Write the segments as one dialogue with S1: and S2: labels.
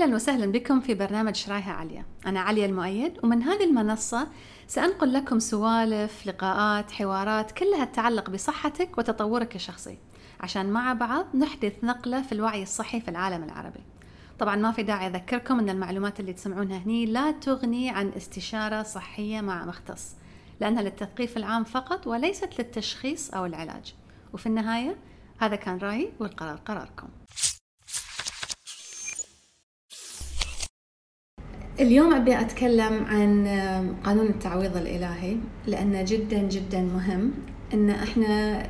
S1: أهلا وسهلا بكم في برنامج شرايها عليا. أنا عليا المؤيد ومن هذه المنصة سأنقل لكم سوالف لقاءات حوارات كلها تتعلق بصحتك وتطورك الشخصي. عشان مع بعض نحدث نقلة في الوعي الصحي في العالم العربي. طبعا ما في داعي أذكركم أن المعلومات اللي تسمعونها هني لا تغني عن استشارة صحية مع مختص لأنها للتثقيف العام فقط وليست للتشخيص أو العلاج. وفي النهاية هذا كان رأيي والقرار قراركم. اليوم أبي أتكلم عن قانون التعويض الإلهي لأنه جدا جدا مهم. أن إحنا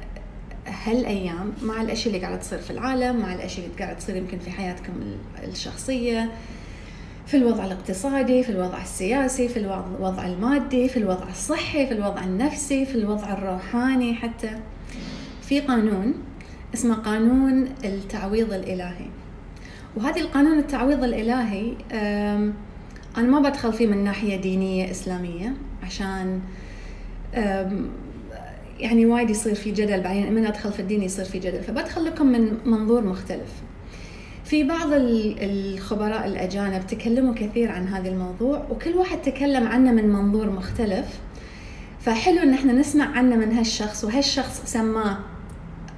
S1: هالأيام مع الأشياء اللي قاعدة تصير في العالم مع الأشياء اللي قاعدة تصير يمكن في حياتكم الشخصية في الوضع الاقتصادي في الوضع السياسي في الوضع المادي في الوضع الصحي في الوضع النفسي في الوضع الروحاني حتى. في قانون اسمه قانون التعويض الإلهي. وهذه القانون التعويض الإلهي أنا ما بدخل فيه من ناحية دينية إسلامية عشان يعني وايد يصير في جدل بعدين من أدخل في الدين يصير في جدل فبدخل لكم من منظور مختلف. في بعض الخبراء الأجانب تكلموا كثير عن هذا الموضوع وكل واحد تكلم عنه من منظور مختلف. فحلو إن إحنا نسمع عنه من هالشخص وهالشخص سماه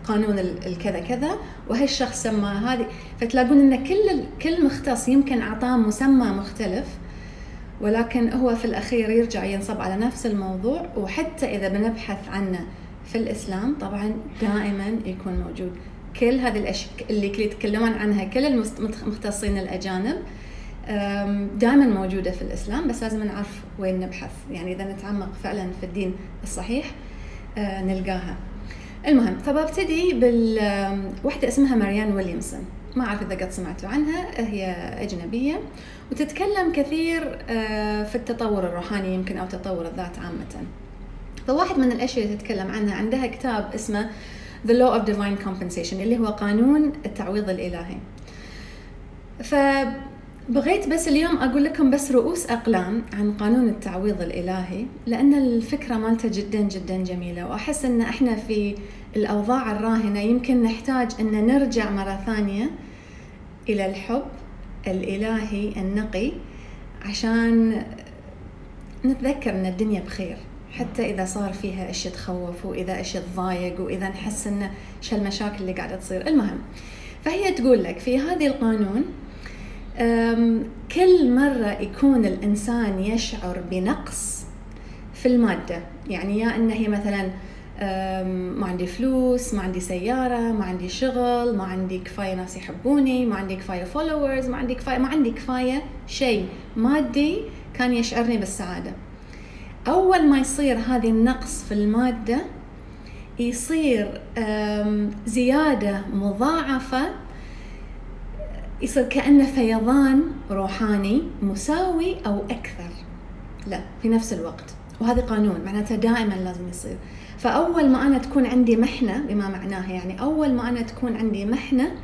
S1: قانون الكذا كذا وهالشخص سمى هذه. فتلاقون إن كل كل مختص يمكن أعطاه مسمى مختلف. ولكن هو في الأخير يرجع ينصب على نفس الموضوع وحتى إذا بنبحث عنه في الإسلام طبعا دائما يكون موجود. كل هذه الأشياء اللي يتكلمون عنها كل المختصين الأجانب دائما موجودة في الإسلام بس لازم نعرف وين نبحث. يعني إذا نتعمق فعلا في الدين الصحيح أه، نلقاها. المهم فببتدي بالوحدة اسمها ماريان ويليامسون. ما أعرف إذا قد سمعتوا عنها هي أجنبية. وتتكلم كثير آه، في التطور الروحاني يمكن أو تطور الذات عامة. فواحد من الأشياء اللي تتكلم عنها عندها كتاب اسمه The Law of Divine Compensation اللي هو قانون التعويض الإلهي. فبغيت بس اليوم أقول لكم بس رؤوس أقلام عن قانون التعويض الإلهي لأن الفكرة مالته جدا جدا جميلة. وأحس أن إحنا في الأوضاع الراهنة يمكن نحتاج أن نرجع مرة ثانية إلى الحب. الإلهي النقي عشان نتذكر أن الدنيا بخير حتى إذا صار فيها أشياء تخوف وإذا أشياء تضايق وإذا نحس أن شو المشاكل اللي قاعدة تصير. المهم فهي تقول لك في هذه القانون كل مرة يكون الإنسان يشعر بنقص في المادة يعني يا أنه هي مثلا ما عندي فلوس ما عندي سيارة ما عندي شغل ما عندي كفاية ناس يحبوني ما عندي كفاية فولورز ما عندي كفاية ما عندي كفاية شيء. مادي كان يشعرني بالسعادة. أول ما يصير هذه النقص في المادة يصير زيادة مضاعفة يصير كأنه فيضان روحاني مساوي أو أكثر. لا في نفس الوقت. وهذا قانون معناته دائما لازم يصير. فأول ما أنا تكون عندي محنة بما معناه يعني أول ما أنا تكون عندي محنة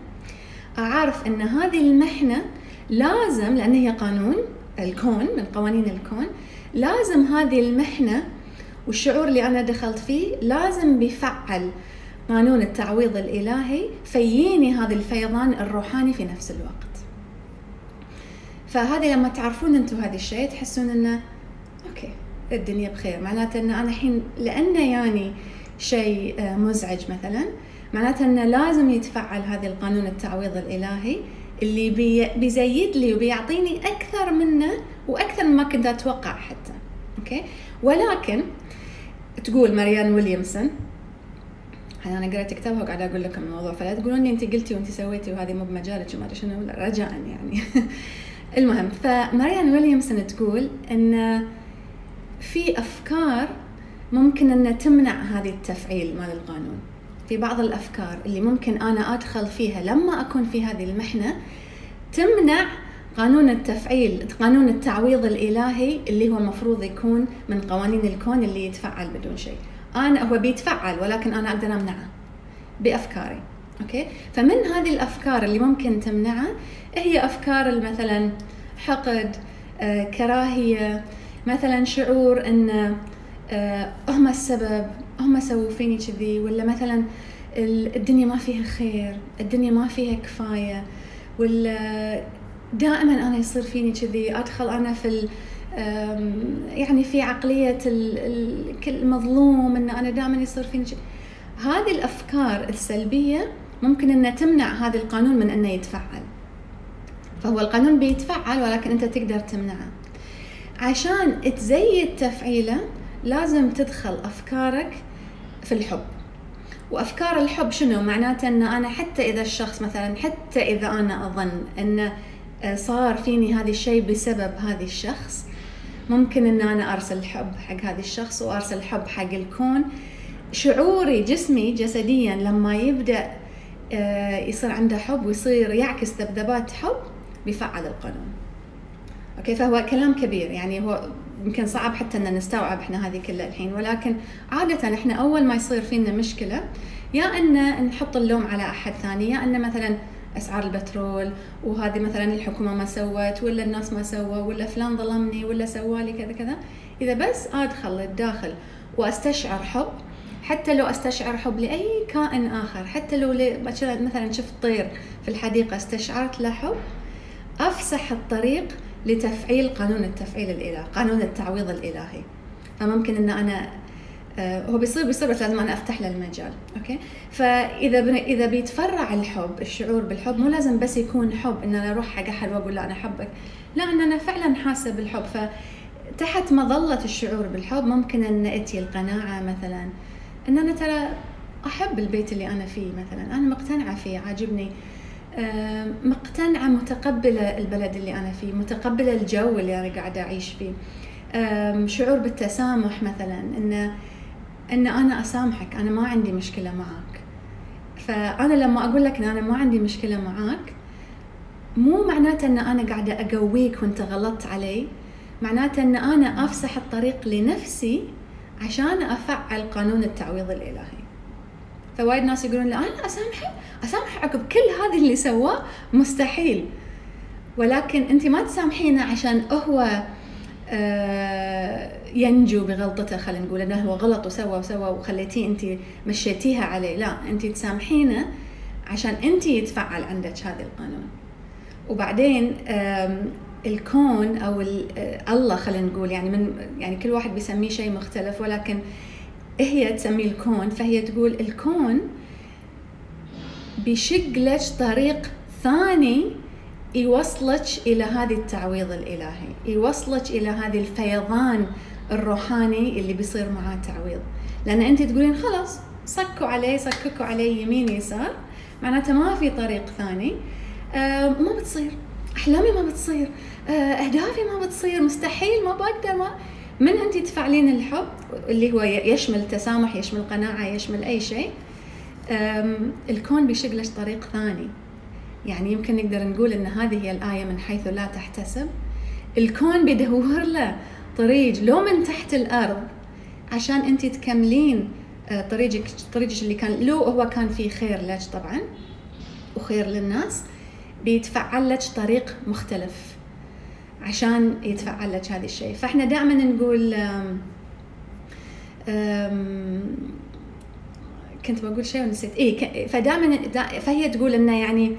S1: أعرف أن هذه المحنة لازم لأن هي قانون الكون من قوانين الكون لازم هذه المحنة والشعور اللي أنا دخلت فيه لازم بيفعل قانون التعويض الإلهي فييني هذا الفيضان الروحاني في نفس الوقت. فهذه لما تعرفون أنتم هذا الشيء تحسون إنه okay. الدنيا بخير. معناته إن أنا الحين لأنه يعني شيء آه، مزعج مثلا معناته إنه لازم يتفعل هذا القانون التعويض الإلهي اللي بي بيزيد لي وبيعطيني أكثر منه وأكثر مما كنت أتوقع حتى. okay؟ ولكن تقول مريان ويليامسون أنا قريت كتابها وقاعدة أقول لكم الموضوع فلا تقولون لي أنت قلتي وأنت سويتي وهذه مو بمجالك وما أدري شنو رجاء يعني. المهم فماريان ويليامسون تقول إن في أفكار ممكن أن تمنع هذه التفعيل مال القانون. في بعض الأفكار اللي ممكن أنا أدخل فيها لما أكون في هذه المحنة تمنع قانون التفعيل قانون التعويض الإلهي اللي هو المفروض يكون من قوانين الكون اللي يتفعل بدون شيء. أنا هو بيتفعل ولكن أنا أقدر أمنعه بأفكاري أوكي؟ فمن هذه الأفكار اللي ممكن تمنعه هي أفكار مثلا حقد آه، كراهية مثلا شعور إن آه، هم السبب هم سووا فيني كذي ولا مثلا الدنيا ما فيها خير الدنيا ما فيها كفاية ولا دائما أنا يصير فيني كذي أدخل أنا في ال يعني في عقلية المظلوم إن أنا دائما يصير فيني كذي. هذه الأفكار السلبية ممكن إنها تمنع هذا القانون من إنه يتفعل. فهو القانون بيتفعل ولكن أنت تقدر تمنعه. عشان تزيد تفعيله لازم تدخل أفكارك في الحب. وأفكار الحب شنو؟ معناته إن أنا حتى إذا الشخص مثلا حتى إذا أنا أظن انه صار فيني هذا الشيء بسبب هذا الشخص ممكن إن أنا أرسل حب حق هذا الشخص وأرسل حب حق الكون. شعوري جسمي جسديا لما يبدأ آه، يصير عنده حب ويصير يعكس ذبذبات حب بيفعل القانون. okay فهو كلام كبير. يعني هو يمكن صعب حتى ان نستوعب إحنا هذه كلها الحين ولكن عادة إحنا أول ما يصير فينا مشكلة يا إن نحط اللوم على أحد ثاني يا إن مثلا أسعار البترول وهذه مثلا الحكومة ما سوت ولا الناس ما سووا ولا فلان ظلمني ولا سوالي كذا كذا. إذا بس ادخل للداخل وأستشعر حب. حتى لو أستشعر حب لأي كائن آخر حتى لو مثلا شفت طير في الحديقة استشعرت له حب أفسح الطريق لتفعيل قانون التفعيل الإلهي قانون التعويض الإلهي. فممكن إن أنا آه، هو بيصير بيصير بس لازم أنا أفتح له المجال أوكي؟ فإذا إذا بيتفرع الحب الشعور بالحب مو لازم بس يكون حب إن أنا أروح حق أحد وأقول له أنا أحبك. لا إن أنا فعلا حاسة بالحب. فتحت مظلة الشعور بالحب ممكن إن أتي القناعة مثلا إن أنا ترى أحب البيت اللي أنا فيه مثلا أنا مقتنعة فيه عاجبني. مقتنعة متقبلة البلد اللي أنا فيه متقبلة الجو اللي أنا قاعدة أعيش فيه. شعور بالتسامح مثلا إن إن أنا أسامحك أنا ما عندي مشكلة معك. فأنا لما أقول لك إن أنا ما عندي مشكلة معك مو معناته إن أنا قاعدة أقويك وأنت غلطت علي معناته إن أنا أفسح الطريق لنفسي عشان أفعل قانون التعويض الإلهي. فوايد ناس يقولون لا أنا اسامحه اسامحه عقب كل هذا اللي سواه مستحيل. ولكن أنت ما تسامحينه عشان هو آه، ينجو بغلطته خلينا نقول إنه هو غلط وسوى وسوى وخليتيه أنت مشيتيها عليه. لا أنت تسامحينه عشان أنت يتفعل عندك هذا القانون. وبعدين الكون أو آه، الله خلينا نقول يعني من يعني كل واحد بيسميه شيء مختلف ولكن هي تسميه الكون فهي تقول الكون بيشق لك طريق ثاني يوصلك إلى هذه التعويض الإلهي يوصلك إلى هذه الفيضان الروحاني اللي بيصير معاه تعويض. لأن أنت تقولين خلاص صكوا عليه صككوا عليه يمين يسار معناته ما في طريق ثاني. آه ما بتصير أحلامي ما بتصير آه أهدافي ما بتصير مستحيل ما بقدر ما من أنت تفعلين الحب اللي هو يشمل تسامح يشمل قناعة يشمل أي شيء الكون بيشق لك طريق ثاني. يعني يمكن نقدر نقول إن هذه هي الآية من حيث لا تحتسب. الكون بيدور له طريق لو من تحت الأرض عشان أنت تكملين طريقك طريقك اللي كان لو هو كان فيه خير لك طبعا وخير للناس بيتفعل لك طريق مختلف. عشان يتفعل لك هذا الشيء. فإحنا دائما نقول أم أم كنت بقول شيء ونسيت. اي فدائما فهي تقول إنه يعني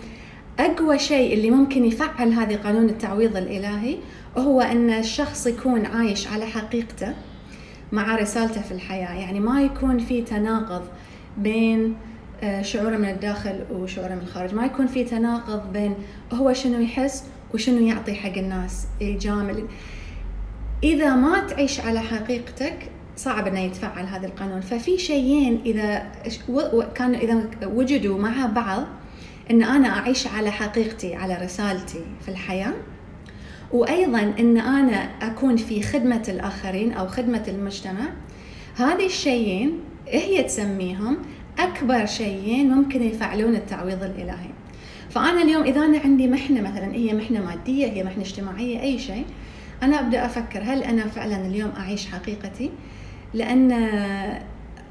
S1: أقوى شيء اللي ممكن يفعل هذه قانون التعويض الإلهي هو إن الشخص يكون عايش على حقيقته مع رسالته في الحياة. يعني ما يكون في تناقض بين آه، شعوره من الداخل وشعوره من الخارج. ما يكون في تناقض بين هو شنو يحس وشنو يعطي حق الناس يجامل إذا ما تعيش على حقيقتك صعب إنه يتفعل هذا القانون. ففي شيئين إذا كان إذا وجدوا مع بعض إن أنا أعيش على حقيقتي على رسالتي في الحياة. وأيضا إن أنا أكون في خدمة الآخرين أو خدمة المجتمع. هذه الشيئين هي تسميهم أكبر شيئين ممكن يفعلون التعويض الإلهي. فأنا اليوم إذا أنا عندي محنة مثلا هي محنة مادية هي محنة اجتماعية أي شيء أنا أبدأ أفكر هل أنا فعلا اليوم أعيش حقيقتي؟ لأن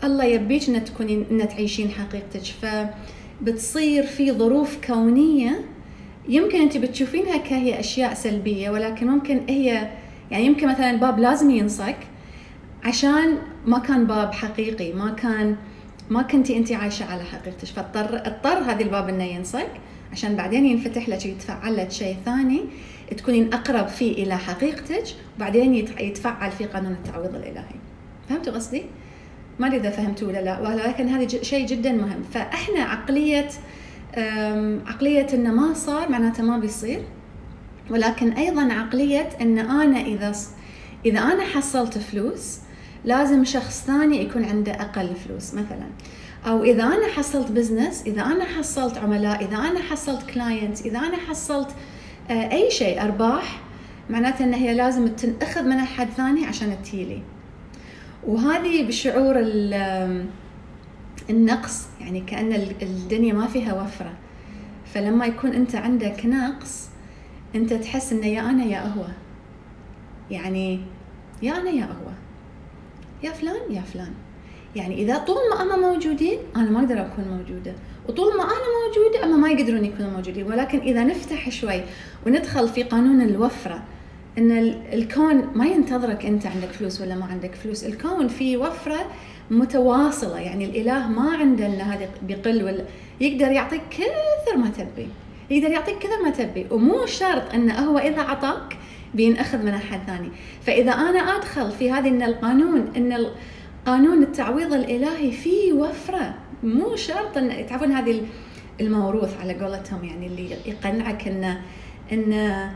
S1: الله يبيك ان تكونين ان تعيشين حقيقتك. فبتصير في ظروف كونية يمكن أنت بتشوفينها كهي أشياء سلبية ولكن ممكن هي يعني يمكن مثلا الباب لازم ينصك عشان ما كان باب حقيقي ما كان ما كنتي أنت عايشة على حقيقتك. فاضطر اضطر هذا الباب إنه ينصك عشان بعدين ينفتح لك يتفعل لك شيء ثاني تكونين أقرب فيه إلى حقيقتك وبعدين يتفعل في قانون التعويض الإلهي. فهمتوا قصدي؟ ما أدري إذا فهمتوا ولا لا ولكن هذا شيء جدا مهم. فإحنا عقلية عقلية إنه ما صار معناته ما بيصير ولكن أيضا عقلية إن أنا إذا إذا أنا حصلت فلوس لازم شخص ثاني يكون عنده أقل فلوس مثلا. أو إذا أنا حصلت business إذا أنا حصلت عملاء إذا أنا حصلت client إذا أنا حصلت آه، أي شيء أرباح معناته إن هي لازم تنأخذ من أحد ثاني عشان تجيلي وهذه بشعور النقص يعني كأن الدنيا ما فيها وفرة. فلما يكون أنت عندك نقص أنت تحس أنه يا أنا يا هو. يعني يا أنا يا هو. يا فلان يا فلان. يعني إذا طول ما أنا موجودين أنا ما أقدر أكون موجودة. وطول ما أنا موجودة أما ما يقدرون يكونوا موجودين. ولكن إذا نفتح شوي وندخل في قانون الوفرة إن الكون ما ينتظرك أنت عندك فلوس ولا ما عندك فلوس. الكون فيه وفرة متواصلة. يعني الإله ما عنده إن هذا بيقل ولا يقدر يعطيك كثر ما تبي. يقدر يعطيك كثر ما تبي. ومو شرط انه هو إذا عطاك بينأخذ من أحد ثاني. فإذا أنا أدخل في هذه إن القانون إن قانون التعويض الإلهي فيه وفرة. مو شرط ان تعرفون هذه الموروث على قولتهم يعني اللي يقنعك انه انه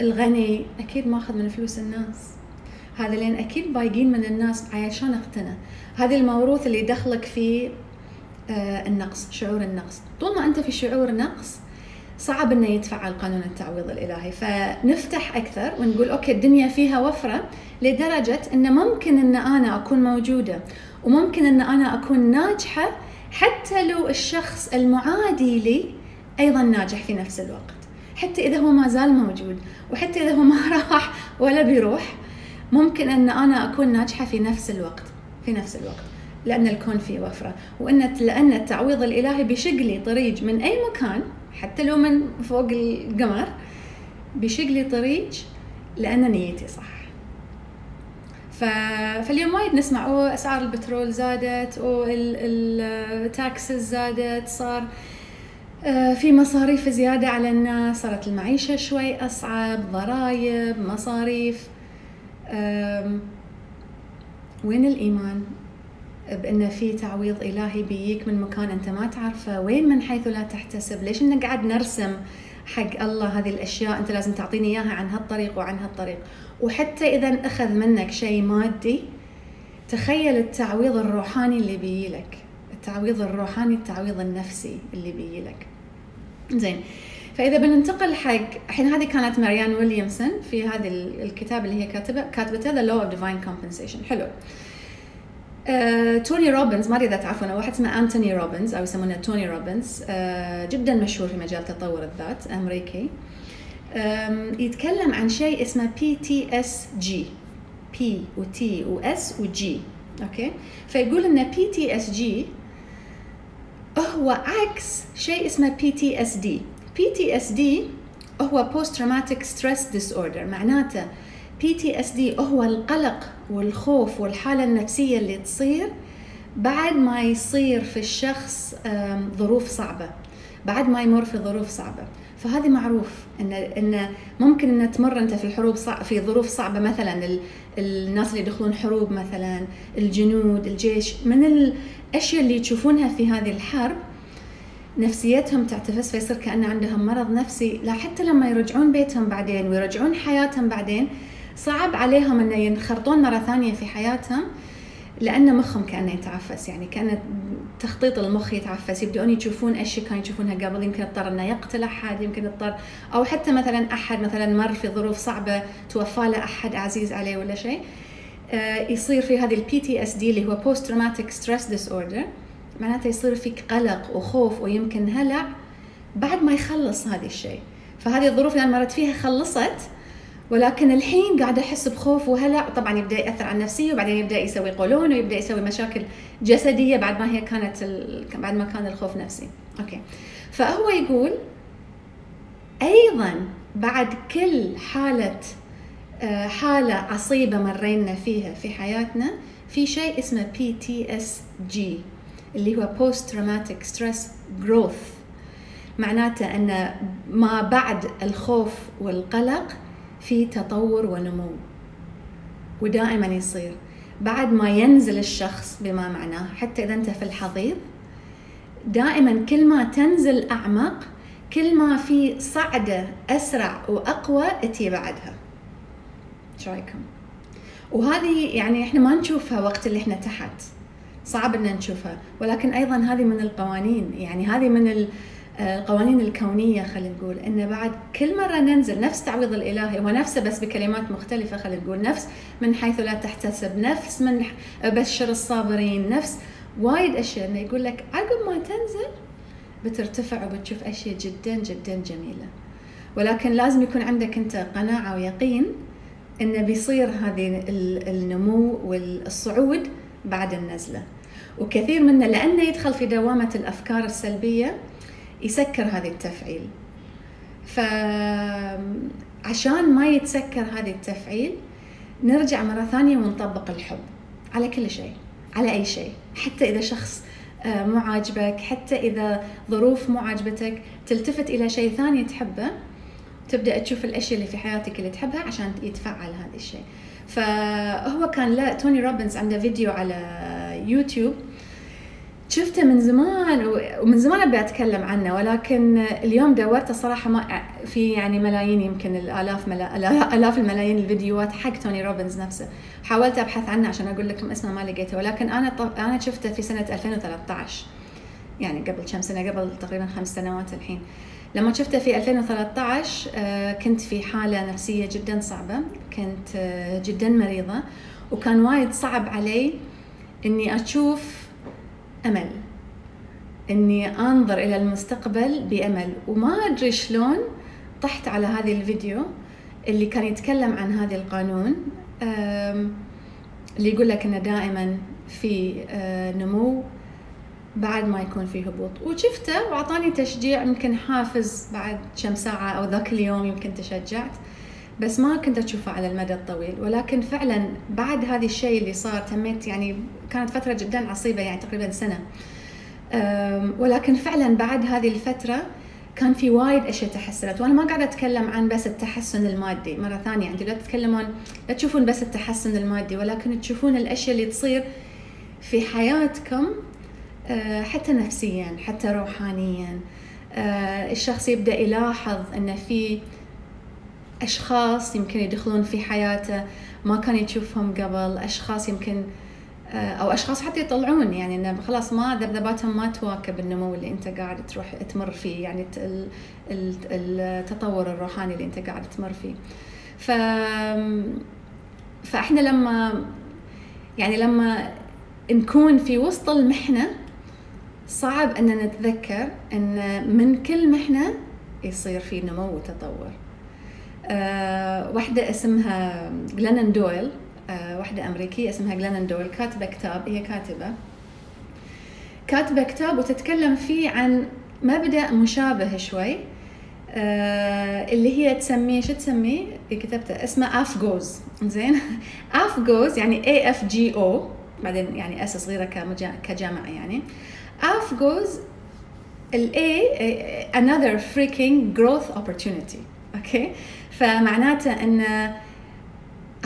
S1: الغني أكيد ماخذ من فلوس الناس. هذا لأن أكيد بايقين من الناس عشان اقتنى هذه الموروث اللي يدخلك في آه، النقص شعور النقص. طول ما أنت في شعور نقص صعب إنه يتفعل قانون التعويض الإلهي. فنفتح أكثر ونقول أوكي الدنيا فيها وفرة لدرجة إن ممكن إن أنا أكون موجودة وممكن إن أنا أكون ناجحة حتى لو الشخص المعادي لي أيضا ناجح في نفس الوقت. حتى إذا هو ما زال موجود وحتى إذا هو ما راح ولا بيروح ممكن إن أنا أكون ناجحة في نفس الوقت في نفس الوقت لأن الكون فيه وفرة. وان لأن التعويض الإلهي بيشق لي طريق من أي مكان حتى لو من فوق القمر بيشق لي طريق لأن نيتي صح. ف... فاليوم وايد نسمع أو أسعار البترول زادت أو ال taxes زادت صار آه، في مصاريف زيادة على الناس صارت المعيشة شوي أصعب ضرائب مصاريف وين الإيمان؟ بأن في تعويض إلهي بيجيك من مكان أنت ما تعرفه. وين من حيث لا تحتسب؟ ليش إنك قاعد نرسم حق الله هذه الأشياء؟ أنت لازم تعطيني إياها عن هالطريق وعن هالطريق. وحتى إذا أخذ منك شيء مادي تخيل التعويض الروحاني اللي بيجيلك التعويض الروحاني التعويض النفسي اللي بيجيلك زين. فإذا بننتقل حق الحين هذه كانت ماريان ويليامسون في هذا الكتاب اللي هي كاتبة كاتبته The Law of Divine Compensation حلو. آه، توني روبنز ما أدري إذا تعرفونه واحد اسمه أنتوني روبنز أو يسمونه توني روبنز آه، جدا مشهور في مجال تطور الذات أمريكي. يتكلم عن شيء اسمه PTSG P و T و S و G okay؟ فيقول إن PTSG هو عكس شيء اسمه بي تي اس دي بي تي اس دي هو بوست تروماتيك ستريس ديس اوردر معناته PTSD هو القلق والخوف والحالة النفسية اللي تصير بعد ما يصير في الشخص ظروف صعبة. بعد ما يمر في ظروف صعبة. فهذه معروف إن إن ممكن إن تمر انت في حروب صع... في ظروف صعبة مثلا ال... الناس اللي يدخلون حروب مثلا الجنود الجيش. من الأشياء اللي تشوفونها في هذه الحرب نفسيتهم تعتفس فيصير كأن عندهم مرض نفسي. لا حتى لما يرجعون بيتهم بعدين ويرجعون حياتهم بعدين صعب عليهم إنه ينخرطون مرة ثانية في حياتهم لأن مخهم كأنه يتعفس يعني كأن تخطيط المخ يتعفس يبدون يشوفون اشياء كانوا يشوفونها قبل يمكن اضطر إنه يقتل أحد يمكن اضطر أو حتى مثلا أحد مثلا مر في ظروف صعبة توفى له أحد عزيز عليه ولا شيء. آه، يصير في هذه ال PTSD اللي هو post traumatic stress disorder معناته يصير فيك قلق وخوف ويمكن هلع بعد ما يخلص هذا الشيء. فهذه الظروف اللي أنا مرت فيها خلصت ولكن الحين قاعد أحس بخوف وهلع. طبعا يبدأ يأثر على النفسية وبعدين يبدأ يسوي قولون ويبدأ يسوي مشاكل جسدية بعد ما هي كانت ال... بعد ما كان الخوف نفسي. أوكي. فهو يقول أيضا بعد كل حالة آه، حالة عصيبة مرينا فيها في حياتنا في شيء اسمه PTSG اللي هو Post Traumatic Stress Growth. معناته أن ما بعد الخوف والقلق في تطور ونمو. ودائما يصير. بعد ما ينزل الشخص بما معناه حتى إذا أنت في الحضيض دائما كل ما تنزل أعمق كل ما في صعدة أسرع وأقوى تي بعدها. إيش رأيكم؟ وهذه يعني إحنا ما نشوفها وقت اللي إحنا تحت. صعب إن نشوفها. ولكن أيضا هذه من القوانين. يعني هذه من القوانين الكونية خلينا نقول إن بعد كل مرة ننزل نفس تعويض الإلهي هو نفسه بس بكلمات مختلفة خلينا نقول نفس من حيث لا تحتسب نفس من بشر الصابرين نفس وايد أشياء. إنه يقول لك عقب ما تنزل بترتفع وبتشوف أشياء جدا جدا جميلة. ولكن لازم يكون عندك أنت قناعة ويقين انه بيصير هذه النمو والصعود بعد النزلة. وكثير منا لأنه يدخل في دوامة الأفكار السلبية يسكر هذه التفعيل. فعشان ما يتسكر هذه التفعيل نرجع مرة ثانية ونطبق الحب على كل شيء على أي شيء. حتى إذا شخص آه، مو عاجبك حتى إذا ظروف مو عاجبتك تلتفت إلى شيء ثاني تحبه تبدأ تشوف الأشياء اللي في حياتك اللي تحبها عشان يتفعل هذا الشيء. فهو كان لا توني روبنز عنده فيديو على يوتيوب شفته من زمان ومن زمان أبي أتكلم عنه ولكن اليوم دورته صراحة ما في يعني ملايين يمكن الآلاف ملا آلاف الملايين الفيديوهات حق توني روبنز نفسه. حاولت أبحث عنه عشان أقول لكم اسمه ما لقيته ولكن أنا أنا شفته في سنة 2013 يعني قبل كم سنة؟ قبل تقريبا خمس سنوات الحين. لما شفته في 2013 آه، كنت في حالة نفسية جدا صعبة كنت آه، جدا مريضة وكان وايد صعب علي إني أشوف أمل. إني أنظر إلى المستقبل بأمل وما أدري شلون طحت على هذه الفيديو اللي كان يتكلم عن هذا القانون. اللي يقول لك إنه دائما في آه، نمو بعد ما يكون في هبوط. وشفته وأعطاني تشجيع يمكن حافز بعد كم ساعة أو ذاك اليوم يمكن تشجعت. بس ما كنت أشوفه على المدى الطويل ولكن فعلا بعد هذا الشيء اللي صار تميت يعني كانت فترة جدا عصيبة يعني تقريبا سنة. ولكن فعلا بعد هذه الفترة كان في وايد أشياء تحسنت. وأنا ما قاعدة أتكلم عن بس التحسن المادي مرة ثانية. عندي لا تتكلمون لا تشوفون بس التحسن المادي ولكن تشوفون الأشياء اللي تصير في حياتكم أه، حتى نفسيا حتى روحانيا. أه، الشخص يبدأ يلاحظ إن في أشخاص يمكن يدخلون في حياته ما كان يشوفهم قبل أشخاص يمكن آه، أو أشخاص حتى يطلعون يعني إنه خلاص ما ذبذباتهم ما تواكب النمو اللي أنت قاعد تروح تمر فيه يعني التطور الروحاني اللي أنت قاعد تمر فيه. ف فإحنا لما يعني لما نكون في وسط المحنة صعب إن نتذكر إن من كل محنة يصير في نمو وتطور. واحدة اسمها Doyle آه، واحدة أمريكية اسمها Glennon Doyle كاتبة كتاب هي كاتبة. كاتبة كتاب وتتكلم فيه عن مبدأ مشابه شوي آه، اللي هي تسميه شو تسميه؟ كتبته اسمه AFGOs زين؟ AFGOs يعني AFGO بعدين يعني s صغيرة كجمع يعني. AFGOs ال A another freaking growth opportunity. okay فمعناته إن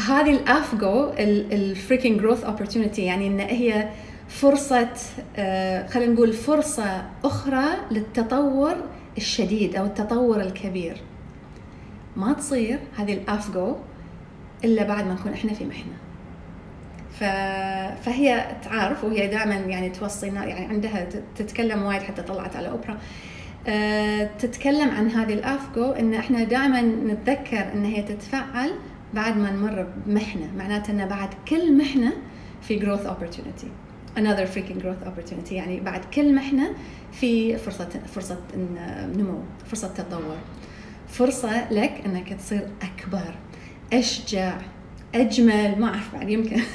S1: هذه ال AFGO ال freaking growth opportunity يعني إن هي فرصة آه، خلينا نقول فرصة أخرى للتطور الشديد أو التطور الكبير. ما تصير هذه ال AFGO إلا بعد ما نكون إحنا في محنة. ف... فهي تعرف وهي دائما يعني توصينا يعني عندها تتكلم وايد حتى طلعت على أوبرا. آه، تتكلم عن هذه الافجو إن إحنا دائما نتذكر إن هي تتفعل بعد ما نمر بمحنة. معناته ان بعد كل محنة في growth opportunity. Another freaking growth opportunity. يعني بعد كل محنة في فرصة فرصة نمو فرصة تطور. فرصة لك إنك تصير أكبر أشجع أجمل ما أعرف بعد يمكن.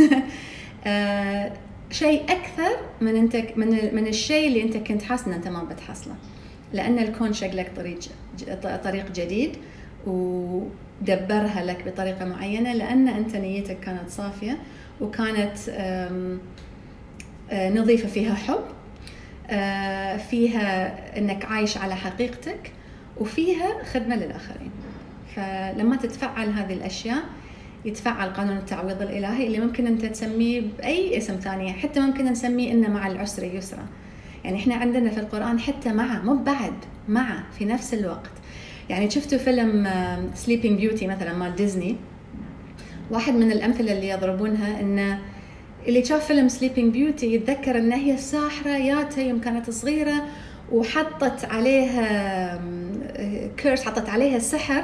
S1: آه شيء أكثر من انت من من الشيء اللي إنت كنت حاسس ان أنت ما بتحصله. لأن الكون شق لك طريق طريق جديد ودبرها لك بطريقة معينة لأن أنت نيتك كانت صافية وكانت نظيفة فيها حب فيها إنك عايش على حقيقتك وفيها خدمة للآخرين. فلما تتفعل هذه الأشياء يتفعل قانون التعويض الإلهي اللي ممكن أنت تسميه بأي اسم ثاني حتى ممكن نسميه ان مع العسر يسرا. يعني إحنا عندنا في القرآن حتى مع مو بعد مع في نفس الوقت. يعني شفتوا فيلم Sleeping Beauty مثلا مال ديزني؟ واحد من الأمثلة اللي يضربونها انه اللي شاف فيلم Sleeping Beauty يتذكر إن هي الساحره ياتها يوم كانت صغيرة وحطت عليها curse حطت عليها السحر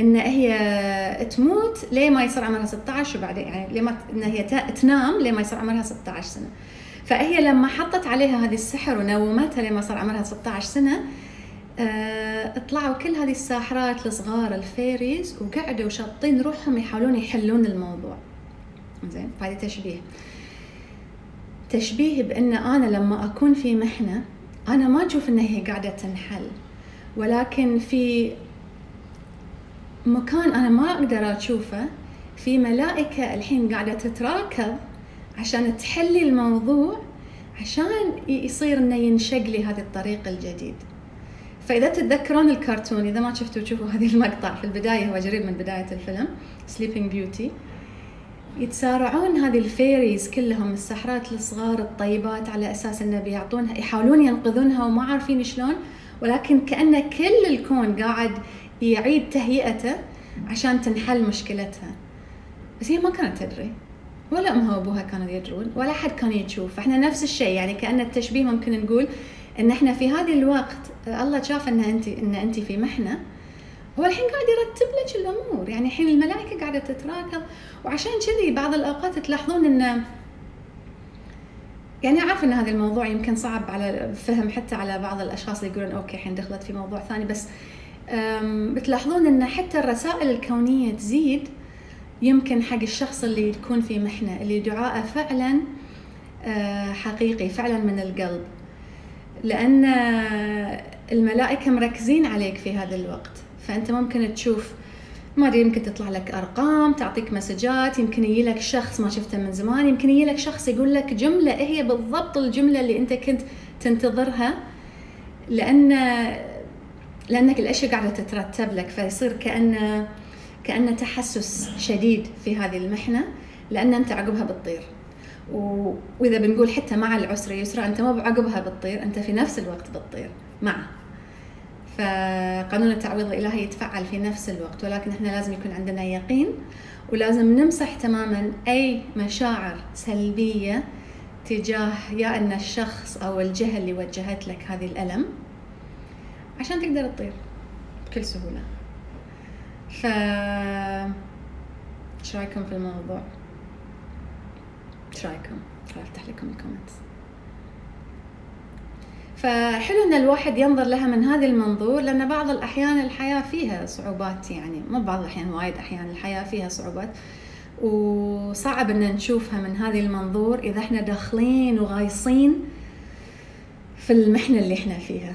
S1: إن هي تموت ليه ما يصير عمرها 16 وبعدين يعني ليه ما إن هي تنام ليه ما يصير عمرها 16 سنة. فهي لما حطت عليها هذه السحر ونومتها لما صار عمرها 16 سنة آه، طلعوا كل هذه الساحرات الصغار الفيريز وقعدوا شاطين روحهم يحاولون يحلون الموضوع. زين هذه تشبيه. تشبيه بأن أنا لما أكون في محنة أنا ما أشوف ان هي قاعدة تنحل ولكن في مكان أنا ما أقدر أشوفه في ملائكة الحين قاعدة تتراكب عشان تحلي الموضوع عشان يصير إنه ينشق لي هذا الطريق الجديد. فإذا تتذكرون الكرتون إذا ما شفتوا تشوفوا هذه المقطع في البداية هو قريب من بداية الفيلم Sleeping Beauty يتسارعون هذه ال fairies كلهم السحرات الصغار الطيبات على أساس إنه بيعطونها يحاولون ينقذونها وما عارفين شلون ولكن كانه كل الكون قاعد يعيد تهيئته عشان تنحل مشكلتها. بس هي ما كانت تدري. ولا امها وابوها كانوا يدرون ولا حد كان يشوف. فاحنا نفس الشيء يعني كأن التشبيه ممكن نقول إن إحنا في هذا الوقت الله شاف إن انت إن انت في محنة. هو الحين قاعد يرتب لك الأمور. يعني الحين الملائكة قاعدة تتراكم وعشان كذي بعض الأوقات تلاحظون انه يعني عارف إن هذا الموضوع يمكن صعب على فهم حتى على بعض الأشخاص اللي يقولون أوكي الحين دخلت في موضوع ثاني. بس بتلاحظون إن حتى الرسائل الكونية تزيد. يمكن حق الشخص اللي يكون في محنة اللي دعاءه فعلا أه، حقيقي فعلا من القلب. لأن الملائكة مركزين عليك في هذا الوقت. فأنت ممكن تشوف ما أدري يمكن تطلع لك أرقام تعطيك مسجات يمكن يجي لك شخص ما شفته من زمان يمكن يجي لك شخص يقول لك جملة هي بالضبط الجملة اللي أنت كنت تنتظرها؟ لأن لأنك الأشياء قاعدة تترتب لك فيصير كانه كأنه تحسس شديد في هذه المحنة لأن أنت عقبها بتطير. وإذا بنقول حتى مع العسر يسرى أنت مو بعقبها بتطير أنت في نفس الوقت بتطير مع. فقانون التعويض الإلهي يتفعل في نفس الوقت ولكن إحنا لازم يكون عندنا يقين ولازم نمسح تماما أي مشاعر سلبية تجاه يا إن الشخص أو الجهة اللي وجهت لك هذه الألم عشان تقدر تطير بكل سهولة. ف إيش رأيكم في الموضوع؟ إيش رأيكم؟ أفتح لكم الكومنتس فحلو إن الواحد ينظر لها من هذا المنظور لأن بعض الأحيان الحياة فيها صعوبات يعني مو بعض الأحيان وايد أحيان الحياة فيها صعوبات. وصعب إن نشوفها من هذه المنظور إذا إحنا داخلين وغايصين في المحنة اللي إحنا فيها.